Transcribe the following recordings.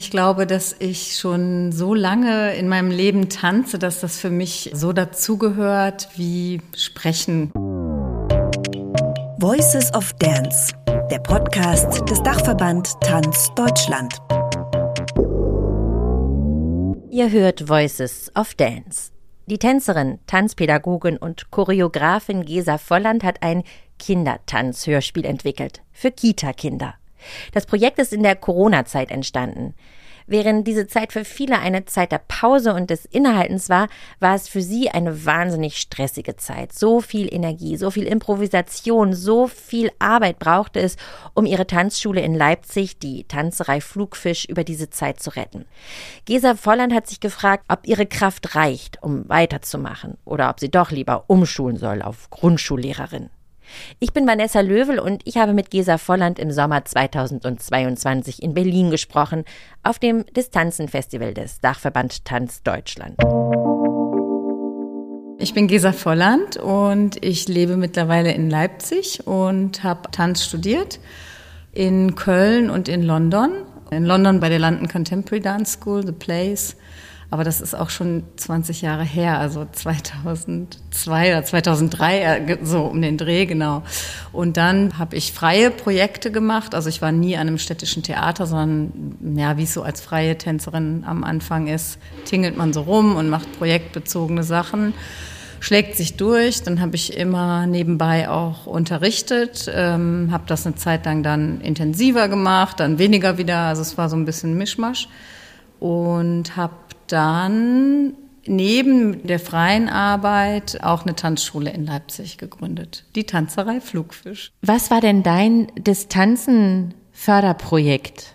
Ich glaube, dass ich schon so lange in meinem Leben tanze, dass das für mich so dazugehört wie Sprechen. Voices of Dance, der Podcast des Dachverband Tanz Deutschland. Ihr hört Voices of Dance. Die Tänzerin, Tanzpädagogin und Choreografin Gesa Volland hat ein Kindertanzhörspiel entwickelt für Kita-Kinder. Das Projekt ist in der Corona-Zeit entstanden. Während diese Zeit für viele eine Zeit der Pause und des Innehaltens war, war es für sie eine wahnsinnig stressige Zeit. So viel Energie, so viel Improvisation, so viel Arbeit brauchte es, um ihre Tanzschule in Leipzig, die Tanzerei Flugfisch, über diese Zeit zu retten. Gesa Volland hat sich gefragt, ob ihre Kraft reicht, um weiterzumachen oder ob sie doch lieber umschulen soll auf Grundschullehrerin. Ich bin Vanessa Löwel und ich habe mit Gesa Volland im Sommer 2022 in Berlin gesprochen, auf dem Distanzenfestival des Dachverband Tanz Deutschland. Ich bin Gesa Volland und ich lebe mittlerweile in Leipzig und habe Tanz studiert in Köln und in London. In London bei der London Contemporary Dance School, The Place aber das ist auch schon 20 Jahre her, also 2002 oder 2003, äh, so um den Dreh, genau. Und dann habe ich freie Projekte gemacht. Also ich war nie an einem städtischen Theater, sondern ja, wie es so als freie Tänzerin am Anfang ist, tingelt man so rum und macht projektbezogene Sachen schlägt sich durch. Dann habe ich immer nebenbei auch unterrichtet, ähm, habe das eine Zeit lang dann intensiver gemacht, dann weniger wieder. Also es war so ein bisschen Mischmasch und habe dann neben der freien Arbeit auch eine Tanzschule in Leipzig gegründet, die Tanzerei Flugfisch. Was war denn dein Distanzenförderprojekt?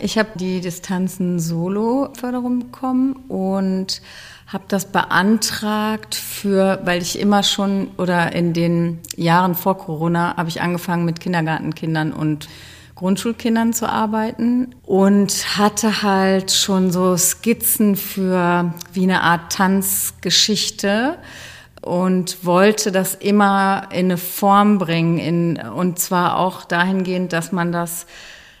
Ich habe die Distanzen-Solo-Förderung bekommen und habe das beantragt für, weil ich immer schon oder in den Jahren vor Corona habe ich angefangen mit Kindergartenkindern und Grundschulkindern zu arbeiten und hatte halt schon so Skizzen für wie eine Art Tanzgeschichte und wollte das immer in eine Form bringen in, und zwar auch dahingehend, dass man das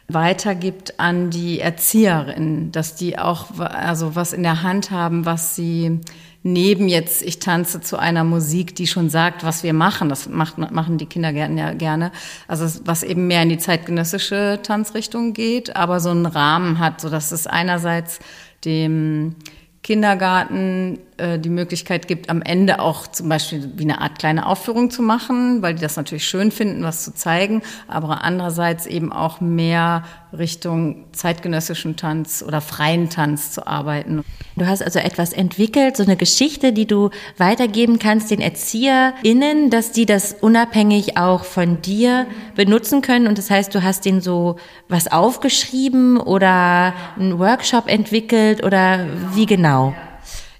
weitergibt an die Erzieherinnen, dass die auch also was in der Hand haben, was sie neben jetzt, ich tanze zu einer Musik, die schon sagt, was wir machen. Das macht, machen die Kindergärten ja gerne. Also was eben mehr in die zeitgenössische Tanzrichtung geht, aber so einen Rahmen hat, so dass es einerseits dem Kindergarten äh, die Möglichkeit gibt, am Ende auch zum Beispiel wie eine Art kleine Aufführung zu machen, weil die das natürlich schön finden, was zu zeigen, aber andererseits eben auch mehr Richtung zeitgenössischen Tanz oder freien Tanz zu arbeiten. Du hast also etwas entwickelt, so eine Geschichte, die du weitergeben kannst den ErzieherInnen, dass die das unabhängig auch von dir benutzen können. Und das heißt, du hast denen so was aufgeschrieben oder einen Workshop entwickelt oder wie genau?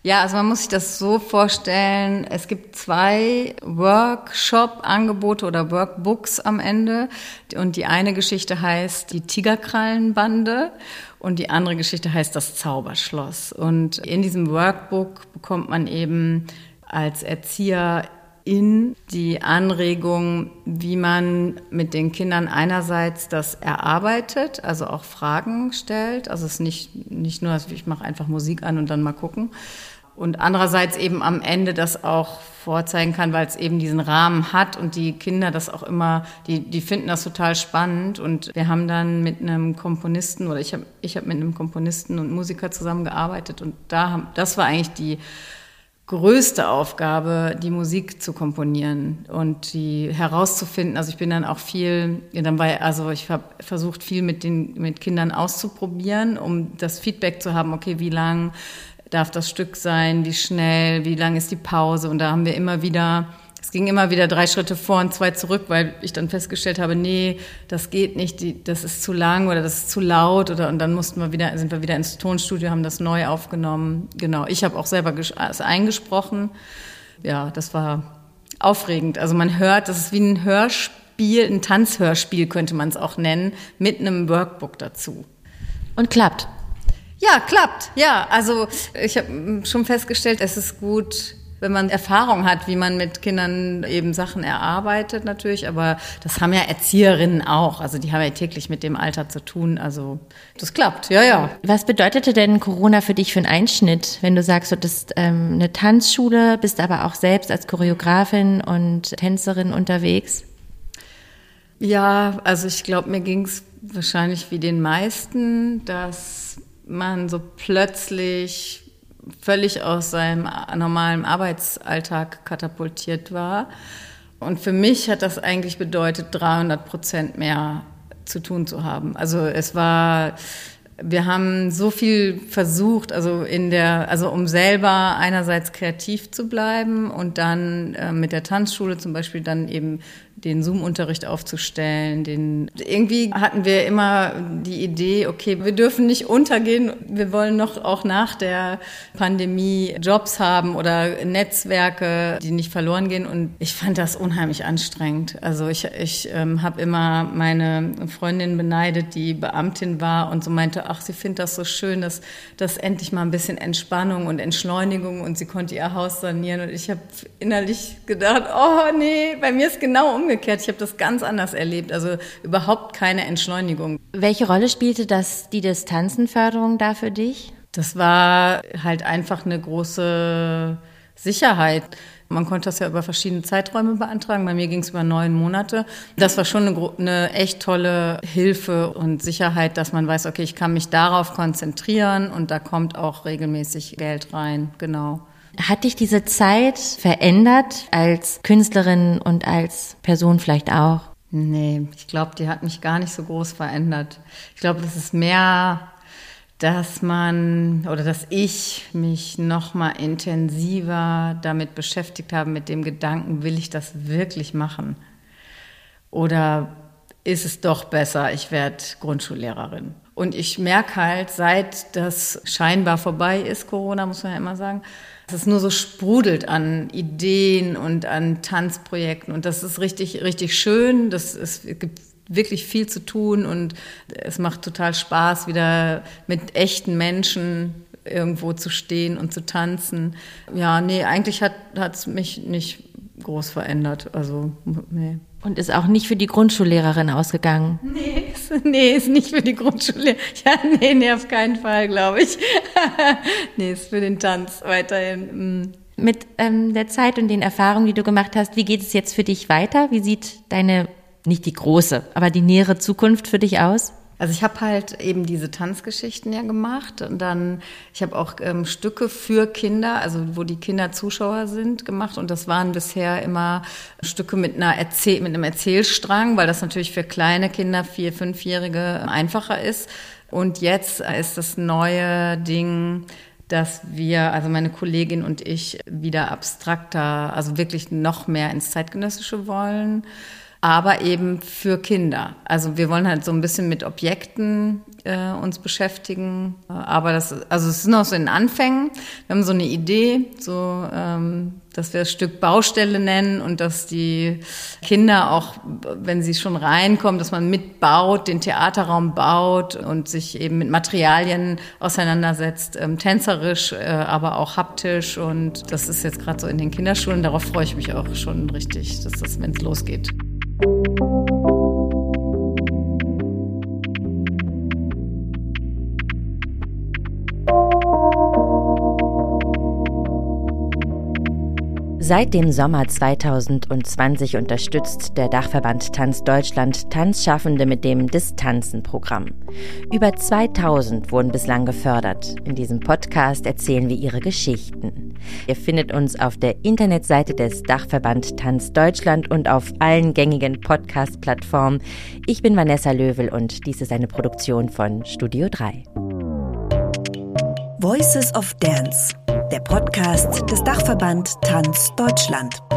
Ja, also man muss sich das so vorstellen, es gibt zwei Workshop-Angebote oder Workbooks am Ende. Und die eine Geschichte heißt die Tigerkrallenbande und die andere Geschichte heißt das Zauberschloss. Und in diesem Workbook bekommt man eben als Erzieher in die Anregung, wie man mit den Kindern einerseits das erarbeitet, also auch Fragen stellt. Also es ist nicht, nicht nur, ich mache einfach Musik an und dann mal gucken, und andererseits eben am Ende das auch vorzeigen kann, weil es eben diesen Rahmen hat und die Kinder das auch immer, die, die finden das total spannend und wir haben dann mit einem Komponisten oder ich habe ich hab mit einem Komponisten und Musiker zusammengearbeitet und da haben, das war eigentlich die größte Aufgabe, die Musik zu komponieren und die herauszufinden. Also ich bin dann auch viel, dann war, also ich habe versucht viel mit den mit Kindern auszuprobieren, um das Feedback zu haben. Okay, wie lang darf das Stück sein, wie schnell, wie lang ist die Pause. Und da haben wir immer wieder, es ging immer wieder drei Schritte vor und zwei zurück, weil ich dann festgestellt habe, nee, das geht nicht, die, das ist zu lang oder das ist zu laut oder und dann mussten wir wieder, sind wir wieder ins Tonstudio, haben das neu aufgenommen. Genau, ich habe auch selber es eingesprochen. Ja, das war aufregend. Also man hört, das ist wie ein Hörspiel, ein Tanzhörspiel könnte man es auch nennen, mit einem Workbook dazu. Und klappt. Ja, klappt. Ja, also ich habe schon festgestellt, es ist gut wenn man Erfahrung hat, wie man mit Kindern eben Sachen erarbeitet natürlich. Aber das haben ja Erzieherinnen auch. Also die haben ja täglich mit dem Alter zu tun. Also das klappt, ja, ja. Was bedeutete denn Corona für dich für einen Einschnitt, wenn du sagst, du bist ähm, eine Tanzschule, bist aber auch selbst als Choreografin und Tänzerin unterwegs? Ja, also ich glaube, mir ging es wahrscheinlich wie den meisten, dass man so plötzlich völlig aus seinem normalen Arbeitsalltag katapultiert war. Und für mich hat das eigentlich bedeutet, 300 Prozent mehr zu tun zu haben. Also es war, wir haben so viel versucht, also in der, also um selber einerseits kreativ zu bleiben und dann äh, mit der Tanzschule zum Beispiel dann eben den Zoom-Unterricht aufzustellen. Den, irgendwie hatten wir immer die Idee, okay, wir dürfen nicht untergehen. Wir wollen noch auch nach der Pandemie Jobs haben oder Netzwerke, die nicht verloren gehen. Und ich fand das unheimlich anstrengend. Also ich, ich ähm, habe immer meine Freundin beneidet, die Beamtin war und so meinte, ach, sie findet das so schön, dass, dass endlich mal ein bisschen Entspannung und Entschleunigung und sie konnte ihr Haus sanieren. Und ich habe innerlich gedacht, oh nee, bei mir ist genau umgekehrt umgekehrt. Ich habe das ganz anders erlebt. Also überhaupt keine Entschleunigung. Welche Rolle spielte das die Distanzenförderung da für dich? Das war halt einfach eine große Sicherheit. Man konnte das ja über verschiedene Zeiträume beantragen. Bei mir ging es über neun Monate. Das war schon eine, eine, echt tolle Hilfe und Sicherheit, dass man weiß, okay, ich kann mich darauf konzentrieren und da kommt auch regelmäßig Geld rein. Genau. Hat dich diese Zeit verändert als Künstlerin und als Person vielleicht auch? Nee, ich glaube, die hat mich gar nicht so groß verändert. Ich glaube, das ist mehr, dass man oder dass ich mich noch mal intensiver damit beschäftigt habe mit dem Gedanken, will ich das wirklich machen? Oder ist es doch besser, ich werde Grundschullehrerin? Und ich merke halt, seit das scheinbar vorbei ist, Corona, muss man ja immer sagen, dass es nur so sprudelt an Ideen und an Tanzprojekten. Und das ist richtig, richtig schön. Das ist, es gibt wirklich viel zu tun und es macht total Spaß, wieder mit echten Menschen irgendwo zu stehen und zu tanzen. Ja, nee, eigentlich hat es mich nicht groß verändert. Also, nee. Und ist auch nicht für die Grundschullehrerin ausgegangen? Nee, nee, ist nicht für die Grundschullehrerin. Ja, nee, nee, auf keinen Fall, glaube ich. nee, ist für den Tanz weiterhin. Mm. Mit ähm, der Zeit und den Erfahrungen, die du gemacht hast, wie geht es jetzt für dich weiter? Wie sieht deine, nicht die große, aber die nähere Zukunft für dich aus? Also ich habe halt eben diese Tanzgeschichten ja gemacht und dann, ich habe auch ähm, Stücke für Kinder, also wo die Kinder Zuschauer sind, gemacht und das waren bisher immer Stücke mit, einer Erzähl mit einem Erzählstrang, weil das natürlich für kleine Kinder, vier-, fünfjährige einfacher ist. Und jetzt ist das neue Ding, dass wir, also meine Kollegin und ich, wieder abstrakter, also wirklich noch mehr ins Zeitgenössische wollen aber eben für Kinder. Also wir wollen halt so ein bisschen mit Objekten äh, uns beschäftigen, aber das, also es ist noch so in Anfängen. Wir haben so eine Idee, so ähm, dass wir das Stück Baustelle nennen und dass die Kinder auch, wenn sie schon reinkommen, dass man mitbaut, den Theaterraum baut und sich eben mit Materialien auseinandersetzt, ähm, tänzerisch, äh, aber auch haptisch. Und das ist jetzt gerade so in den Kinderschulen. Darauf freue ich mich auch schon richtig, dass das, wenn es losgeht. Thank you. Seit dem Sommer 2020 unterstützt der Dachverband Tanz Deutschland Tanzschaffende mit dem Distanzen-Programm. Über 2000 wurden bislang gefördert. In diesem Podcast erzählen wir ihre Geschichten. Ihr findet uns auf der Internetseite des Dachverband Tanz Deutschland und auf allen gängigen Podcast-Plattformen. Ich bin Vanessa Löwel und dies ist eine Produktion von Studio 3. Voices of Dance der Podcast des Dachverband Tanz Deutschland.